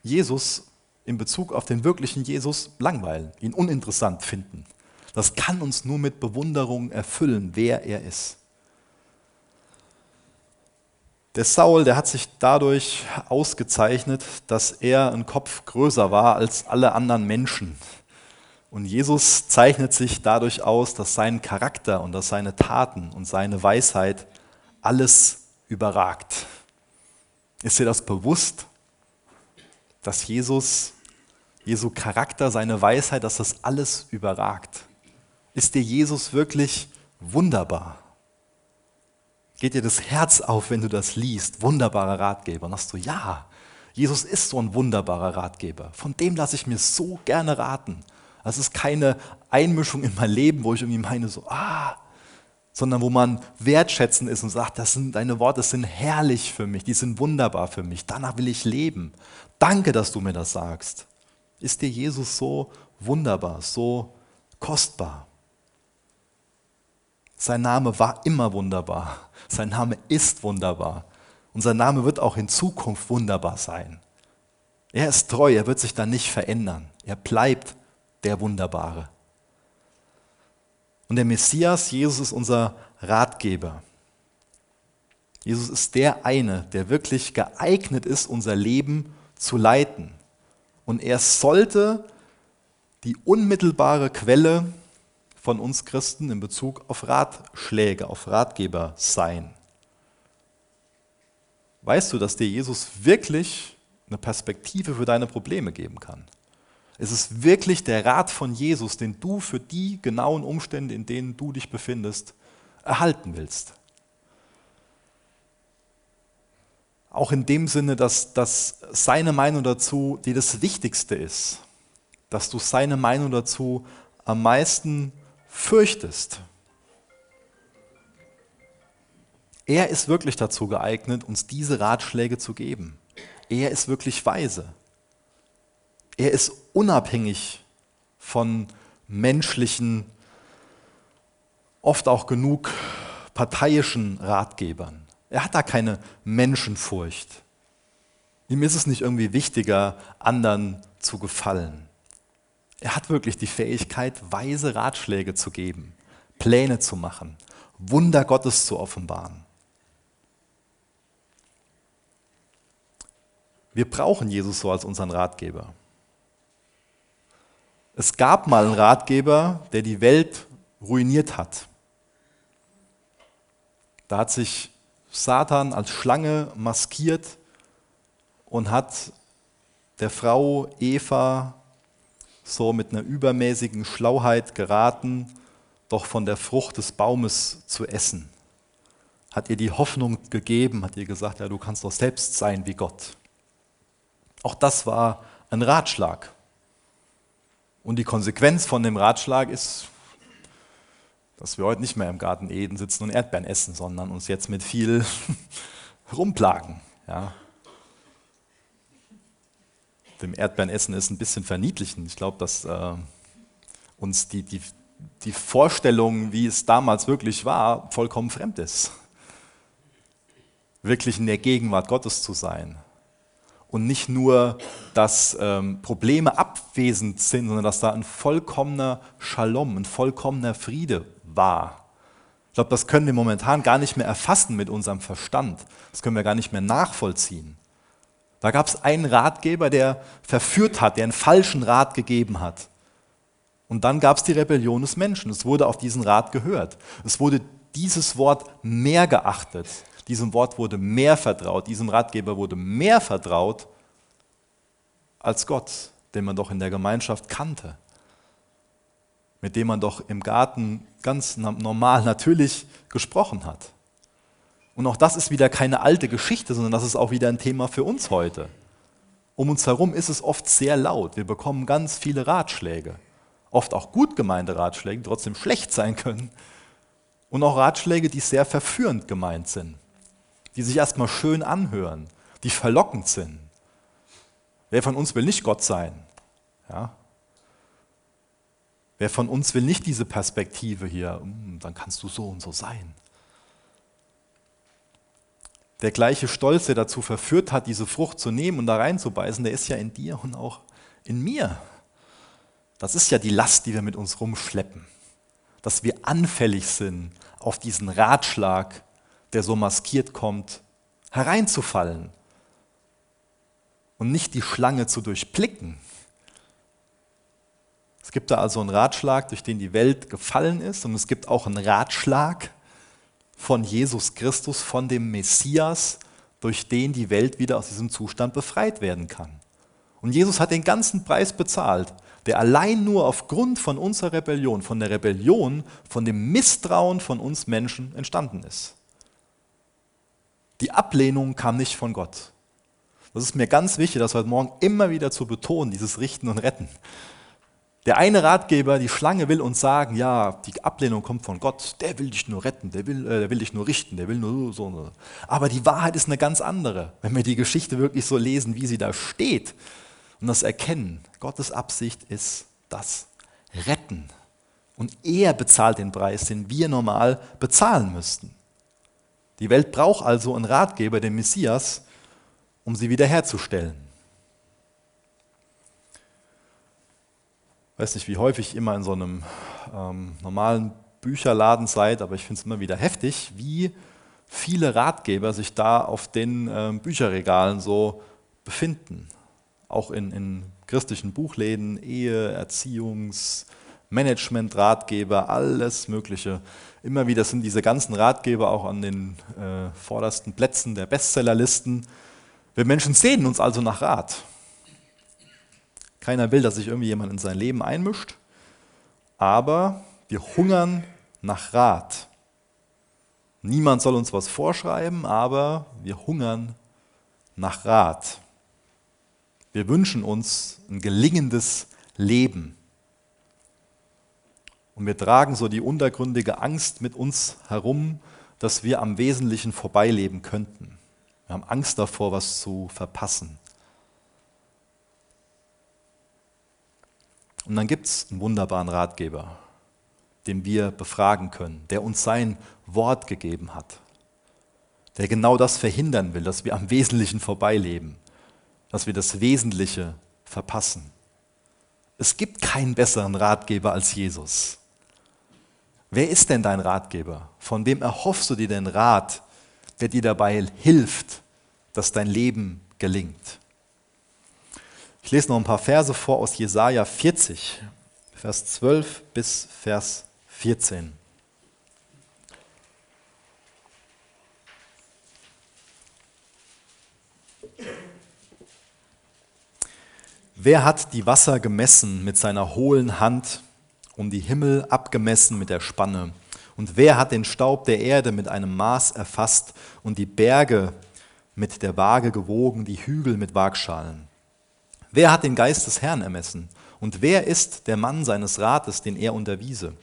Speaker 2: Jesus in Bezug auf den wirklichen Jesus langweilen, ihn uninteressant finden. Das kann uns nur mit Bewunderung erfüllen, wer er ist. Der Saul, der hat sich dadurch ausgezeichnet, dass er ein Kopf größer war als alle anderen Menschen. Und Jesus zeichnet sich dadurch aus, dass sein Charakter und dass seine Taten und seine Weisheit alles überragt. Ist dir das bewusst, dass Jesus, Jesu Charakter, seine Weisheit, dass das alles überragt. Ist dir Jesus wirklich wunderbar? Geht dir das Herz auf, wenn du das liest? Wunderbarer Ratgeber. Und sagst du, ja, Jesus ist so ein wunderbarer Ratgeber. Von dem lasse ich mir so gerne raten. Das ist keine Einmischung in mein Leben, wo ich irgendwie meine, so, ah, sondern wo man wertschätzend ist und sagt, das sind, deine Worte sind herrlich für mich, die sind wunderbar für mich, danach will ich leben. Danke, dass du mir das sagst. Ist dir Jesus so wunderbar, so kostbar? Sein Name war immer wunderbar, sein Name ist wunderbar und sein Name wird auch in Zukunft wunderbar sein. Er ist treu, er wird sich dann nicht verändern, er bleibt der Wunderbare. Und der Messias, Jesus, ist unser Ratgeber. Jesus ist der eine, der wirklich geeignet ist, unser Leben zu leiten. Und er sollte die unmittelbare Quelle von uns Christen in Bezug auf Ratschläge, auf Ratgeber sein. Weißt du, dass dir Jesus wirklich eine Perspektive für deine Probleme geben kann? Es ist wirklich der Rat von Jesus, den du für die genauen Umstände, in denen du dich befindest, erhalten willst. Auch in dem Sinne, dass, dass seine Meinung dazu dir das Wichtigste ist, dass du seine Meinung dazu am meisten fürchtest. Er ist wirklich dazu geeignet, uns diese Ratschläge zu geben. Er ist wirklich weise. Er ist unabhängig von menschlichen, oft auch genug parteiischen Ratgebern. Er hat da keine Menschenfurcht. Ihm ist es nicht irgendwie wichtiger, anderen zu gefallen. Er hat wirklich die Fähigkeit, weise Ratschläge zu geben, Pläne zu machen, Wunder Gottes zu offenbaren. Wir brauchen Jesus so als unseren Ratgeber. Es gab mal einen Ratgeber, der die Welt ruiniert hat. Da hat sich Satan als Schlange maskiert und hat der Frau Eva so mit einer übermäßigen Schlauheit geraten, doch von der Frucht des Baumes zu essen. Hat ihr die Hoffnung gegeben, hat ihr gesagt, ja, du kannst doch selbst sein wie Gott. Auch das war ein Ratschlag. Und die Konsequenz von dem Ratschlag ist, dass wir heute nicht mehr im Garten Eden sitzen und Erdbeeren essen, sondern uns jetzt mit viel rumplagen. Ja. Dem Erdbeerenessen ist ein bisschen verniedlichen. Ich glaube, dass äh, uns die, die, die Vorstellung, wie es damals wirklich war, vollkommen fremd ist. Wirklich in der Gegenwart Gottes zu sein und nicht nur, dass ähm, Probleme abwesend sind, sondern dass da ein vollkommener Shalom, ein vollkommener Friede war. Ich glaube, das können wir momentan gar nicht mehr erfassen mit unserem Verstand. Das können wir gar nicht mehr nachvollziehen. Da gab es einen Ratgeber, der verführt hat, der einen falschen Rat gegeben hat. Und dann gab es die Rebellion des Menschen. Es wurde auf diesen Rat gehört. Es wurde dieses Wort mehr geachtet diesem Wort wurde mehr vertraut, diesem Ratgeber wurde mehr vertraut als Gott, den man doch in der Gemeinschaft kannte, mit dem man doch im Garten ganz normal, natürlich gesprochen hat. Und auch das ist wieder keine alte Geschichte, sondern das ist auch wieder ein Thema für uns heute. Um uns herum ist es oft sehr laut. Wir bekommen ganz viele Ratschläge. Oft auch gut gemeinte Ratschläge, die trotzdem schlecht sein können. Und auch Ratschläge, die sehr verführend gemeint sind die sich erstmal schön anhören, die verlockend sind. Wer von uns will nicht Gott sein? Ja? Wer von uns will nicht diese Perspektive hier, hm, dann kannst du so und so sein. Der gleiche Stolz, der dazu verführt hat, diese Frucht zu nehmen und da reinzubeißen, der ist ja in dir und auch in mir. Das ist ja die Last, die wir mit uns rumschleppen. Dass wir anfällig sind auf diesen Ratschlag, der so maskiert kommt, hereinzufallen und nicht die Schlange zu durchblicken. Es gibt da also einen Ratschlag, durch den die Welt gefallen ist und es gibt auch einen Ratschlag von Jesus Christus, von dem Messias, durch den die Welt wieder aus diesem Zustand befreit werden kann. Und Jesus hat den ganzen Preis bezahlt, der allein nur aufgrund von unserer Rebellion, von der Rebellion, von dem Misstrauen von uns Menschen entstanden ist. Die Ablehnung kam nicht von Gott. Das ist mir ganz wichtig, das heute Morgen immer wieder zu betonen, dieses Richten und Retten. Der eine Ratgeber, die Schlange, will uns sagen, ja, die Ablehnung kommt von Gott, der will dich nur retten, der will, äh, der will dich nur richten, der will nur so. so. Aber die Wahrheit ist eine ganz andere, wenn wir die Geschichte wirklich so lesen, wie sie da steht und das erkennen. Gottes Absicht ist das Retten. Und er bezahlt den Preis, den wir normal bezahlen müssten. Die Welt braucht also einen Ratgeber, den Messias, um sie wiederherzustellen. Weiß nicht, wie häufig immer in so einem ähm, normalen Bücherladen seid, aber ich finde es immer wieder heftig, wie viele Ratgeber sich da auf den ähm, Bücherregalen so befinden. Auch in, in christlichen Buchläden, Ehe, Erziehungs, Management, Ratgeber, alles Mögliche. Immer wieder sind diese ganzen Ratgeber auch an den äh, vordersten Plätzen der Bestsellerlisten. Wir Menschen sehnen uns also nach Rat. Keiner will, dass sich irgendwie jemand in sein Leben einmischt, aber wir hungern nach Rat. Niemand soll uns was vorschreiben, aber wir hungern nach Rat. Wir wünschen uns ein gelingendes Leben. Und wir tragen so die untergründige Angst mit uns herum, dass wir am Wesentlichen vorbeileben könnten. Wir haben Angst davor, was zu verpassen. Und dann gibt es einen wunderbaren Ratgeber, den wir befragen können, der uns sein Wort gegeben hat, der genau das verhindern will, dass wir am Wesentlichen vorbeileben, dass wir das Wesentliche verpassen. Es gibt keinen besseren Ratgeber als Jesus. Wer ist denn dein Ratgeber? Von wem erhoffst du dir den Rat, der dir dabei hilft, dass dein Leben gelingt? Ich lese noch ein paar Verse vor aus Jesaja 40, Vers 12 bis Vers 14. Wer hat die Wasser gemessen mit seiner hohlen Hand um die Himmel abgemessen mit der Spanne. Und wer hat den Staub der Erde mit einem Maß erfasst und die Berge mit der Waage gewogen, die Hügel mit Waagschalen? Wer hat den Geist des Herrn ermessen? Und wer ist der Mann seines Rates, den er unterwiese?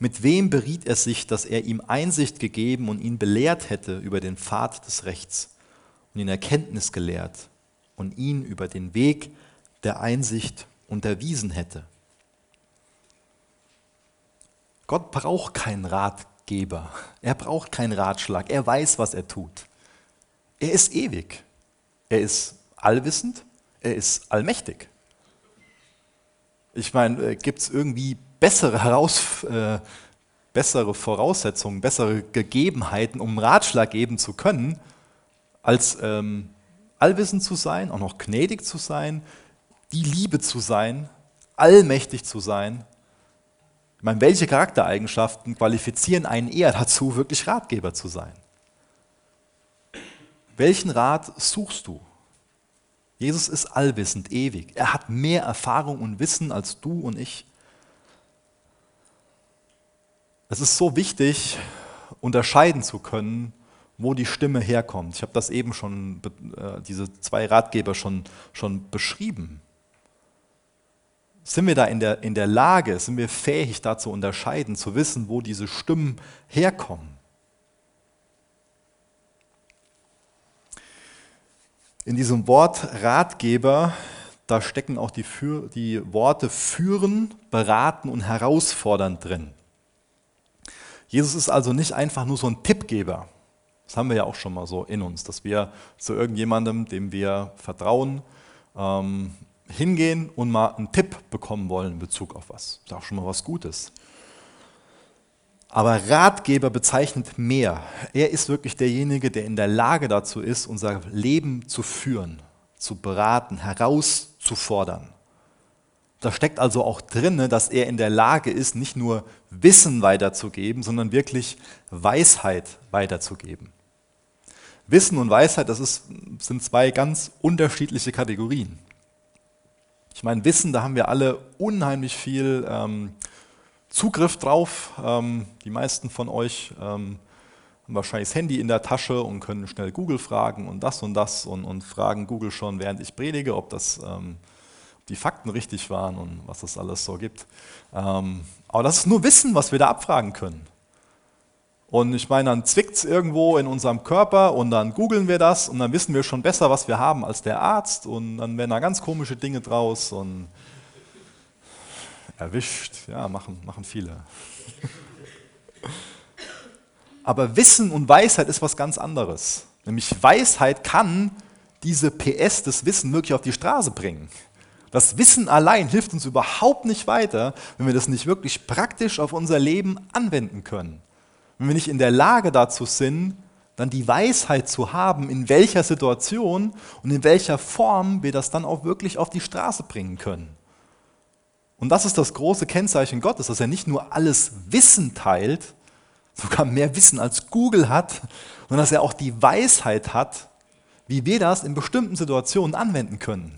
Speaker 2: Mit wem beriet er sich, dass er ihm Einsicht gegeben und ihn belehrt hätte über den Pfad des Rechts und ihn Erkenntnis gelehrt und ihn über den Weg der Einsicht unterwiesen hätte? Gott braucht keinen Ratgeber. Er braucht keinen Ratschlag. Er weiß, was er tut. Er ist ewig. Er ist allwissend. Er ist allmächtig. Ich meine, äh, gibt es irgendwie bessere, Heraus, äh, bessere Voraussetzungen, bessere Gegebenheiten, um Ratschlag geben zu können, als ähm, allwissend zu sein, auch noch gnädig zu sein, die Liebe zu sein, allmächtig zu sein ich meine, welche Charaktereigenschaften qualifizieren einen eher dazu, wirklich Ratgeber zu sein? Welchen Rat suchst du? Jesus ist allwissend, ewig. Er hat mehr Erfahrung und Wissen als du und ich. Es ist so wichtig, unterscheiden zu können, wo die Stimme herkommt. Ich habe das eben schon, äh, diese zwei Ratgeber schon, schon beschrieben. Sind wir da in der, in der Lage, sind wir fähig, da zu unterscheiden, zu wissen, wo diese Stimmen herkommen? In diesem Wort Ratgeber, da stecken auch die, für, die Worte führen, beraten und herausfordern drin. Jesus ist also nicht einfach nur so ein Tippgeber. Das haben wir ja auch schon mal so in uns, dass wir zu irgendjemandem, dem wir vertrauen, ähm, hingehen und mal einen Tipp bekommen wollen in Bezug auf was. Das ist auch schon mal was Gutes. Aber Ratgeber bezeichnet mehr. Er ist wirklich derjenige, der in der Lage dazu ist, unser Leben zu führen, zu beraten, herauszufordern. Da steckt also auch drin, dass er in der Lage ist, nicht nur Wissen weiterzugeben, sondern wirklich Weisheit weiterzugeben. Wissen und Weisheit, das ist, sind zwei ganz unterschiedliche Kategorien. Ich meine, Wissen, da haben wir alle unheimlich viel ähm, Zugriff drauf. Ähm, die meisten von euch ähm, haben wahrscheinlich das Handy in der Tasche und können schnell Google fragen und das und das und, und fragen Google schon, während ich predige, ob das, ähm, die Fakten richtig waren und was es alles so gibt. Ähm, aber das ist nur Wissen, was wir da abfragen können. Und ich meine, dann zwickt es irgendwo in unserem Körper und dann googeln wir das und dann wissen wir schon besser, was wir haben als der Arzt und dann werden da ganz komische Dinge draus und erwischt, ja, machen, machen viele. Aber Wissen und Weisheit ist was ganz anderes. Nämlich Weisheit kann diese PS, das Wissen wirklich auf die Straße bringen. Das Wissen allein hilft uns überhaupt nicht weiter, wenn wir das nicht wirklich praktisch auf unser Leben anwenden können wenn wir nicht in der Lage dazu sind, dann die Weisheit zu haben, in welcher Situation und in welcher Form wir das dann auch wirklich auf die Straße bringen können. Und das ist das große Kennzeichen Gottes, dass er nicht nur alles Wissen teilt, sogar mehr Wissen als Google hat, sondern dass er auch die Weisheit hat, wie wir das in bestimmten Situationen anwenden können.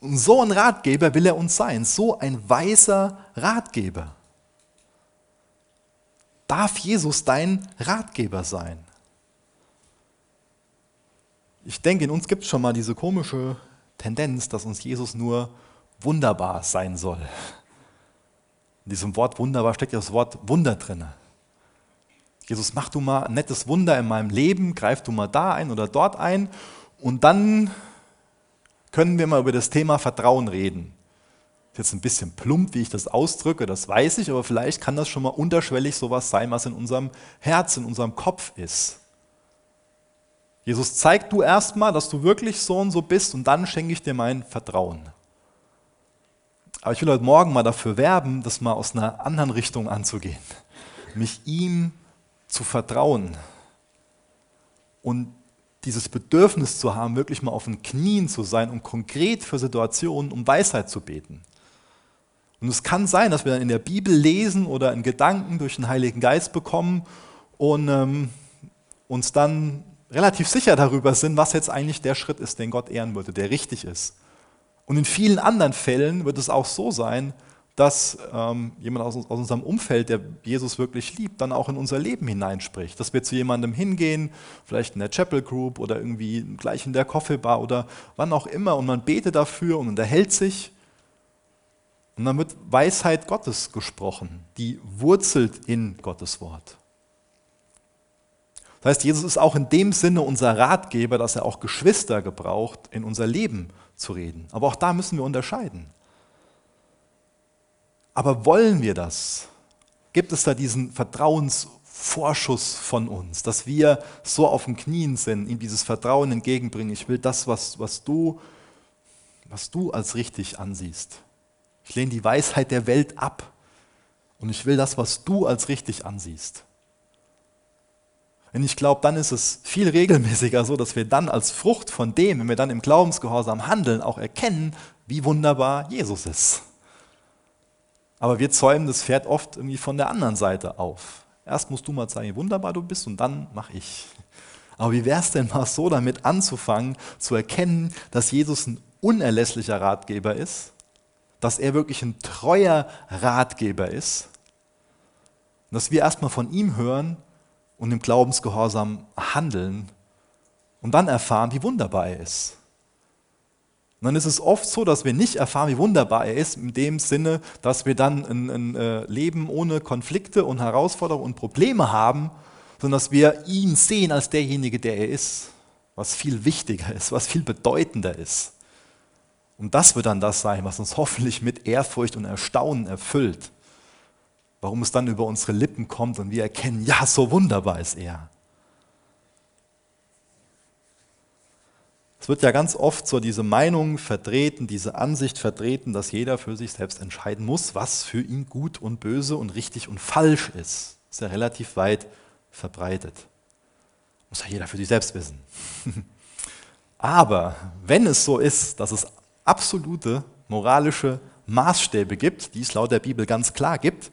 Speaker 2: Und so ein Ratgeber will er uns sein, so ein weiser Ratgeber. Darf Jesus dein Ratgeber sein? Ich denke, in uns gibt es schon mal diese komische Tendenz, dass uns Jesus nur wunderbar sein soll. In diesem Wort wunderbar steckt ja das Wort Wunder drin. Jesus, mach du mal ein nettes Wunder in meinem Leben, greif du mal da ein oder dort ein und dann können wir mal über das Thema Vertrauen reden jetzt ein bisschen plump, wie ich das ausdrücke, das weiß ich, aber vielleicht kann das schon mal unterschwellig sowas sein, was in unserem Herz, in unserem Kopf ist. Jesus, zeig du erstmal, dass du wirklich so und so bist und dann schenke ich dir mein Vertrauen. Aber ich will heute Morgen mal dafür werben, das mal aus einer anderen Richtung anzugehen. Mich ihm zu vertrauen und dieses Bedürfnis zu haben, wirklich mal auf den Knien zu sein und konkret für Situationen um Weisheit zu beten. Und es kann sein, dass wir dann in der Bibel lesen oder in Gedanken durch den Heiligen Geist bekommen und ähm, uns dann relativ sicher darüber sind, was jetzt eigentlich der Schritt ist, den Gott ehren würde, der richtig ist. Und in vielen anderen Fällen wird es auch so sein, dass ähm, jemand aus, aus, unserem Umfeld, der Jesus wirklich liebt, dann auch in unser Leben hineinspricht. Dass wir zu jemandem hingehen, vielleicht in der Chapel Group oder irgendwie gleich in der Coffee Bar oder wann auch immer und man betet dafür und unterhält sich und dann wird Weisheit Gottes gesprochen, die wurzelt in Gottes Wort. Das heißt, Jesus ist auch in dem Sinne unser Ratgeber, dass er auch Geschwister gebraucht, in unser Leben zu reden. Aber auch da müssen wir unterscheiden. Aber wollen wir das? Gibt es da diesen Vertrauensvorschuss von uns, dass wir so auf den Knien sind, ihm dieses Vertrauen entgegenbringen? Ich will das, was, was, du, was du als richtig ansiehst. Ich lehne die Weisheit der Welt ab und ich will das, was du als richtig ansiehst. Und ich glaube, dann ist es viel regelmäßiger so, dass wir dann als Frucht von dem, wenn wir dann im Glaubensgehorsam handeln, auch erkennen, wie wunderbar Jesus ist. Aber wir zäumen das Pferd oft irgendwie von der anderen Seite auf. Erst musst du mal zeigen, wie wunderbar du bist und dann mach ich. Aber wie wäre es denn mal so, damit anzufangen, zu erkennen, dass Jesus ein unerlässlicher Ratgeber ist dass er wirklich ein treuer Ratgeber ist. Dass wir erstmal von ihm hören und im Glaubensgehorsam handeln und dann erfahren, wie wunderbar er ist. Und dann ist es oft so, dass wir nicht erfahren, wie wunderbar er ist, in dem Sinne, dass wir dann ein, ein äh, Leben ohne Konflikte und Herausforderungen und Probleme haben, sondern dass wir ihn sehen als derjenige, der er ist, was viel wichtiger ist, was viel bedeutender ist. Und das wird dann das sein, was uns hoffentlich mit Ehrfurcht und Erstaunen erfüllt. Warum es dann über unsere Lippen kommt und wir erkennen, ja, so wunderbar ist er. Es wird ja ganz oft so diese Meinung vertreten, diese Ansicht vertreten, dass jeder für sich selbst entscheiden muss, was für ihn gut und böse und richtig und falsch ist. Ist ja relativ weit verbreitet. Muss ja jeder für sich selbst wissen. Aber wenn es so ist, dass es absolute moralische Maßstäbe gibt, die es laut der Bibel ganz klar gibt,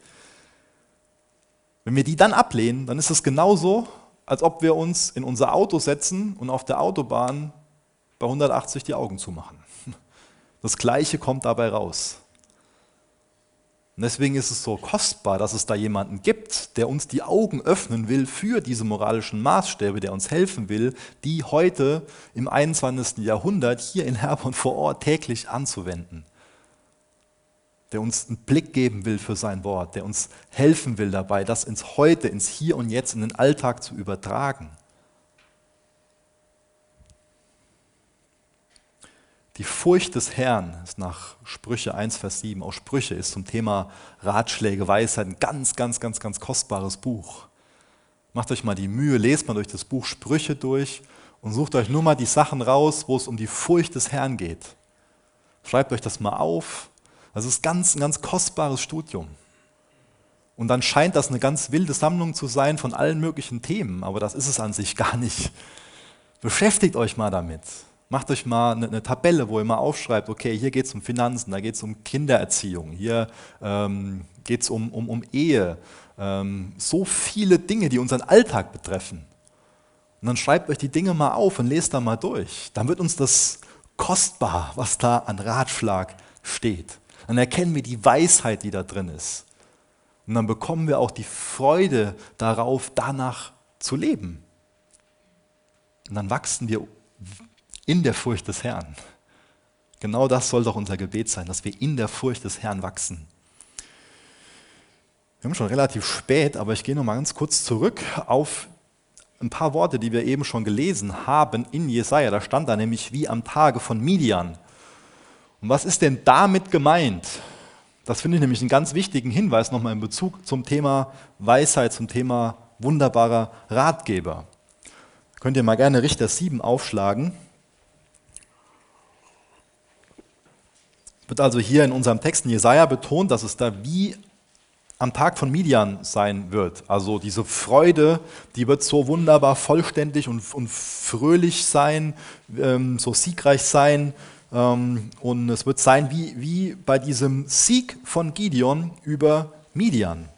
Speaker 2: wenn wir die dann ablehnen, dann ist es genauso, als ob wir uns in unser Auto setzen und auf der Autobahn bei 180 die Augen zumachen. Das Gleiche kommt dabei raus. Und deswegen ist es so kostbar, dass es da jemanden gibt, der uns die Augen öffnen will für diese moralischen Maßstäbe, der uns helfen will, die heute im 21. Jahrhundert hier in Herborn vor Ort täglich anzuwenden. Der uns einen Blick geben will für sein Wort, der uns helfen will dabei, das ins Heute, ins Hier und Jetzt, in den Alltag zu übertragen. Die Furcht des Herrn ist nach Sprüche 1, Vers 7, auch Sprüche ist zum Thema Ratschläge, Weisheit ein ganz, ganz, ganz, ganz kostbares Buch. Macht euch mal die Mühe, lest mal durch das Buch Sprüche durch und sucht euch nur mal die Sachen raus, wo es um die Furcht des Herrn geht. Schreibt euch das mal auf. Das ist ganz, ein ganz kostbares Studium. Und dann scheint das eine ganz wilde Sammlung zu sein von allen möglichen Themen, aber das ist es an sich gar nicht. Beschäftigt euch mal damit. Macht euch mal eine, eine Tabelle, wo ihr mal aufschreibt, okay, hier geht es um Finanzen, da geht es um Kindererziehung, hier ähm, geht es um, um, um Ehe. Ähm, so viele Dinge, die unseren Alltag betreffen. Und dann schreibt euch die Dinge mal auf und lest da mal durch. Dann wird uns das kostbar, was da an Ratschlag steht. Dann erkennen wir die Weisheit, die da drin ist. Und dann bekommen wir auch die Freude darauf, danach zu leben. Und dann wachsen wir in der Furcht des Herrn. Genau das soll doch unser Gebet sein, dass wir in der Furcht des Herrn wachsen. Wir haben schon relativ spät, aber ich gehe noch mal ganz kurz zurück auf ein paar Worte, die wir eben schon gelesen haben in Jesaja. Da stand da nämlich wie am Tage von Midian. Und was ist denn damit gemeint? Das finde ich nämlich einen ganz wichtigen Hinweis nochmal in Bezug zum Thema Weisheit, zum Thema wunderbarer Ratgeber. Könnt ihr mal gerne Richter 7 aufschlagen. Wird also hier in unserem Text in Jesaja betont, dass es da wie am Tag von Midian sein wird. Also diese Freude, die wird so wunderbar vollständig und, und fröhlich sein, ähm, so siegreich sein. Ähm, und es wird sein wie, wie bei diesem Sieg von Gideon über Midian.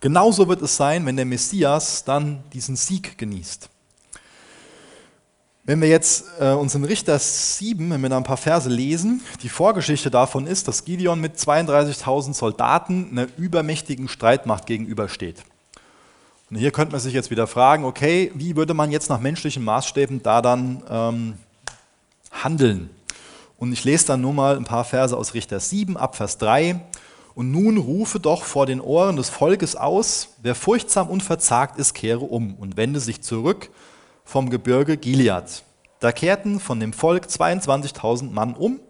Speaker 2: Genauso wird es sein, wenn der Messias dann diesen Sieg genießt. Wenn wir jetzt äh, uns in Richter 7, wenn wir da ein paar Verse lesen, die Vorgeschichte davon ist, dass Gideon mit 32.000 Soldaten einer übermächtigen Streitmacht gegenübersteht. Und hier könnte man sich jetzt wieder fragen, okay, wie würde man jetzt nach menschlichen Maßstäben da dann ähm, handeln? Und ich lese dann nur mal ein paar Verse aus Richter 7 ab Vers 3. Und nun rufe doch vor den Ohren des Volkes aus, wer furchtsam und verzagt ist, kehre um und wende sich zurück vom Gebirge Gilead. Da kehrten von dem Volk 22.000 Mann um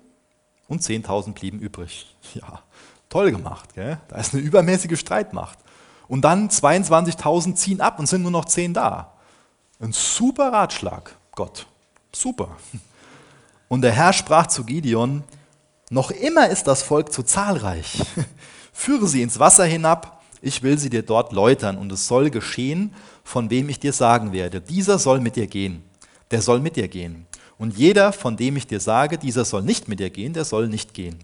Speaker 2: und 10.000 blieben übrig. Ja, toll gemacht. Gell? Da ist eine übermäßige Streitmacht. Und dann 22.000 ziehen ab und sind nur noch 10 da. Ein super Ratschlag, Gott. Super. Und der Herr sprach zu Gideon, noch immer ist das Volk zu zahlreich. Führe sie ins Wasser hinab, ich will sie dir dort läutern, und es soll geschehen, von wem ich dir sagen werde, dieser soll mit dir gehen, der soll mit dir gehen. Und jeder, von dem ich dir sage, dieser soll nicht mit dir gehen, der soll nicht gehen.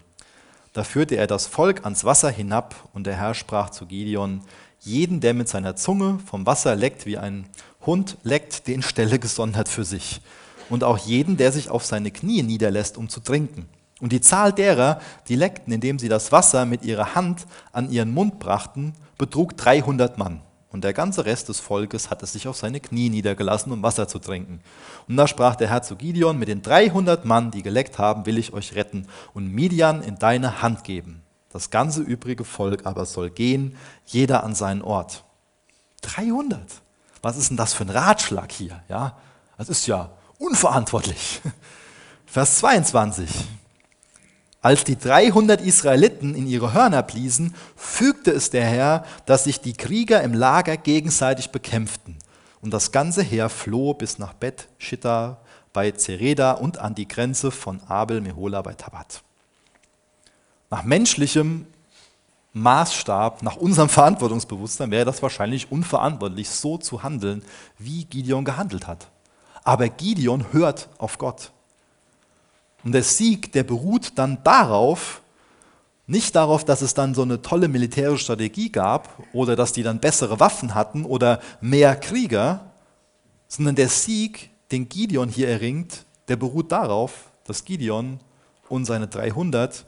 Speaker 2: Da führte er das Volk ans Wasser hinab, und der Herr sprach zu Gideon, jeden, der mit seiner Zunge vom Wasser leckt, wie ein Hund leckt, den stelle gesondert für sich. Und auch jeden, der sich auf seine Knie niederlässt, um zu trinken. Und die Zahl derer, die leckten, indem sie das Wasser mit ihrer Hand an ihren Mund brachten, betrug 300 Mann. Und der ganze Rest des Volkes hatte sich auf seine Knie niedergelassen, um Wasser zu trinken. Und da sprach der Herr zu Gideon, mit den 300 Mann, die geleckt haben, will ich euch retten und Midian in deine Hand geben. Das ganze übrige Volk aber soll gehen, jeder an seinen Ort. 300. Was ist denn das für ein Ratschlag hier? Ja, das ist ja unverantwortlich. Vers 22. Als die 300 Israeliten in ihre Hörner bliesen, fügte es der Herr, dass sich die Krieger im Lager gegenseitig bekämpften. Und das ganze Heer floh bis nach Bet Shitta bei Zereda und an die Grenze von Abel Mehola bei Tabat. Nach menschlichem Maßstab, nach unserem Verantwortungsbewusstsein wäre das wahrscheinlich unverantwortlich, so zu handeln, wie Gideon gehandelt hat. Aber Gideon hört auf Gott. Und der Sieg, der beruht dann darauf, nicht darauf, dass es dann so eine tolle militärische Strategie gab oder dass die dann bessere Waffen hatten oder mehr Krieger, sondern der Sieg, den Gideon hier erringt, der beruht darauf, dass Gideon und seine 300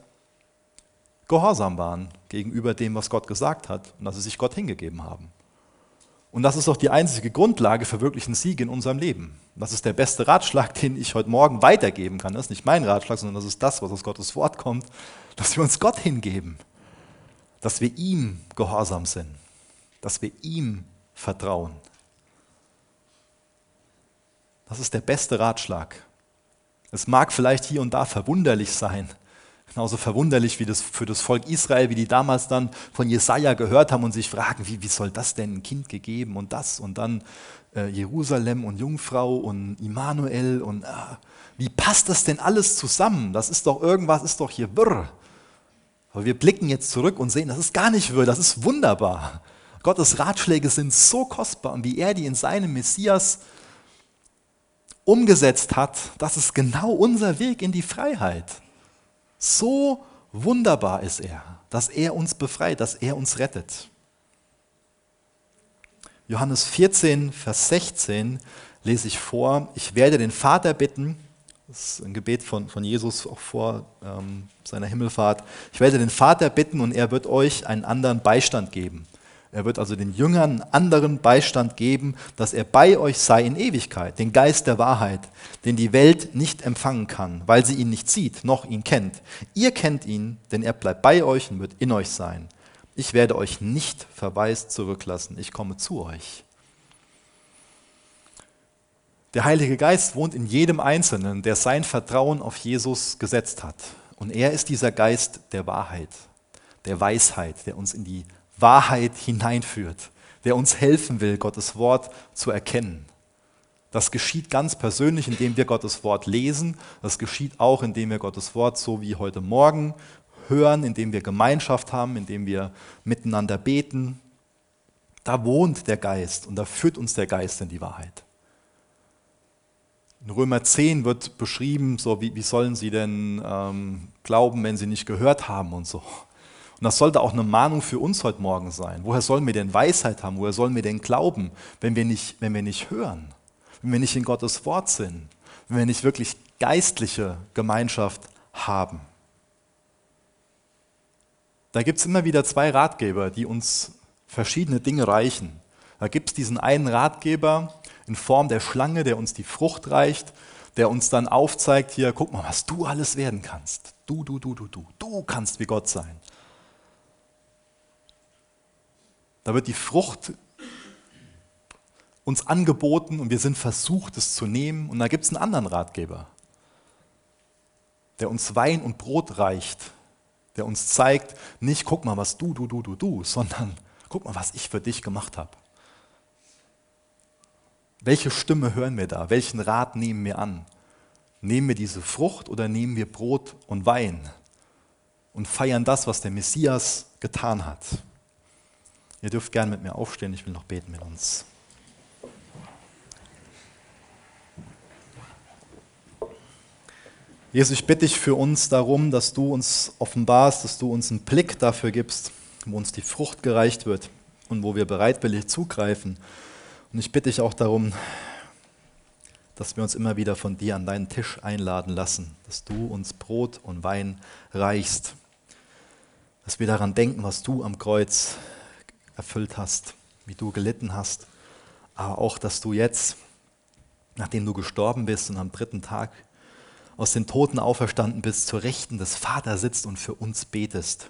Speaker 2: gehorsam waren gegenüber dem, was Gott gesagt hat und dass sie sich Gott hingegeben haben. Und das ist doch die einzige Grundlage für wirklichen Sieg in unserem Leben. Das ist der beste Ratschlag, den ich heute Morgen weitergeben kann. Das ist nicht mein Ratschlag, sondern das ist das, was aus Gottes Wort kommt, dass wir uns Gott hingeben, dass wir ihm gehorsam sind, dass wir ihm vertrauen. Das ist der beste Ratschlag. Es mag vielleicht hier und da verwunderlich sein, Genauso verwunderlich wie das für das Volk Israel, wie die damals dann von Jesaja gehört haben und sich fragen, wie, wie soll das denn ein Kind gegeben und das und dann äh, Jerusalem und Jungfrau und Immanuel und äh, wie passt das denn alles zusammen? Das ist doch irgendwas, ist doch hier wirr. Aber wir blicken jetzt zurück und sehen, das ist gar nicht wirr, das ist wunderbar. Gottes Ratschläge sind so kostbar und wie er die in seinem Messias umgesetzt hat, das ist genau unser Weg in die Freiheit. So wunderbar ist er, dass er uns befreit, dass er uns rettet. Johannes 14, Vers 16 lese ich vor, ich werde den Vater bitten, das ist ein Gebet von, von Jesus auch vor ähm, seiner Himmelfahrt, ich werde den Vater bitten und er wird euch einen anderen Beistand geben er wird also den Jüngern anderen Beistand geben, dass er bei euch sei in Ewigkeit, den Geist der Wahrheit, den die Welt nicht empfangen kann, weil sie ihn nicht sieht, noch ihn kennt. Ihr kennt ihn, denn er bleibt bei euch und wird in euch sein. Ich werde euch nicht verwaist zurücklassen, ich komme zu euch. Der Heilige Geist wohnt in jedem Einzelnen, der sein Vertrauen auf Jesus gesetzt hat. Und er ist dieser Geist der Wahrheit, der Weisheit, der uns in die Wahrheit hineinführt, der uns helfen will, Gottes Wort zu erkennen. Das geschieht ganz persönlich, indem wir Gottes Wort lesen. Das geschieht auch, indem wir Gottes Wort so wie heute Morgen hören, indem wir Gemeinschaft haben, indem wir miteinander beten. Da wohnt der Geist und da führt uns der Geist in die Wahrheit. In Römer 10 wird beschrieben, so wie, wie sollen sie denn ähm, glauben, wenn sie nicht gehört haben und so. Und das sollte auch eine Mahnung für uns heute Morgen sein. Woher sollen wir denn Weisheit haben? Woher sollen wir denn glauben, wenn wir nicht, wenn wir nicht hören? Wenn wir nicht in Gottes Wort sind? Wenn wir nicht wirklich geistliche Gemeinschaft haben? Da gibt es immer wieder zwei Ratgeber, die uns verschiedene Dinge reichen. Da gibt es diesen einen Ratgeber in Form der Schlange, der uns die Frucht reicht, der uns dann aufzeigt, hier, guck mal, was du alles werden kannst. Du, du, du, du, du. Du kannst wie Gott sein. Da wird die Frucht uns angeboten und wir sind versucht, es zu nehmen. Und da gibt es einen anderen Ratgeber, der uns Wein und Brot reicht, der uns zeigt, nicht guck mal, was du, du, du, du, du, sondern guck mal, was ich für dich gemacht habe. Welche Stimme hören wir da? Welchen Rat nehmen wir an? Nehmen wir diese Frucht oder nehmen wir Brot und Wein und feiern das, was der Messias getan hat? Ihr dürft gerne mit mir aufstehen, ich will noch beten mit uns. Jesus, ich bitte dich für uns darum, dass du uns offenbarst, dass du uns einen Blick dafür gibst, wo uns die Frucht gereicht wird und wo wir bereitwillig zugreifen. Und ich bitte dich auch darum, dass wir uns immer wieder von dir an deinen Tisch einladen lassen, dass du uns Brot und Wein reichst, dass wir daran denken, was du am Kreuz erfüllt hast, wie du gelitten hast, aber auch, dass du jetzt, nachdem du gestorben bist und am dritten Tag aus den Toten auferstanden bist, zur Rechten des Vaters sitzt und für uns betest.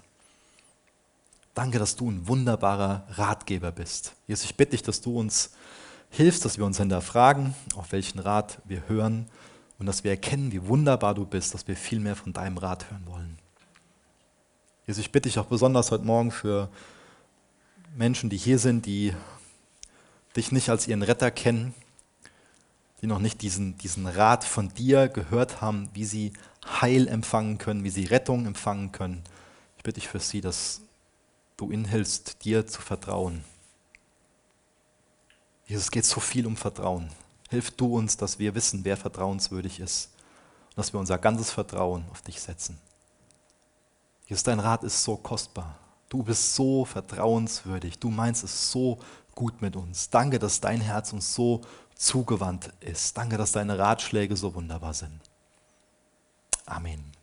Speaker 2: Danke, dass du ein wunderbarer Ratgeber bist. Jesus, ich bitte dich, dass du uns hilfst, dass wir uns hinterfragen, auf welchen Rat wir hören und dass wir erkennen, wie wunderbar du bist, dass wir viel mehr von deinem Rat hören wollen. Jesus, ich bitte dich auch besonders heute Morgen für Menschen, die hier sind, die dich nicht als ihren Retter kennen, die noch nicht diesen, diesen Rat von dir gehört haben, wie sie Heil empfangen können, wie sie Rettung empfangen können. Ich bitte dich für sie, dass du ihnen hilfst, dir zu vertrauen. Jesus, es geht so viel um Vertrauen. Hilf du uns, dass wir wissen, wer vertrauenswürdig ist und dass wir unser ganzes Vertrauen auf dich setzen. Jesus, dein Rat ist so kostbar. Du bist so vertrauenswürdig. Du meinst es so gut mit uns. Danke, dass dein Herz uns so zugewandt ist. Danke, dass deine Ratschläge so wunderbar sind. Amen.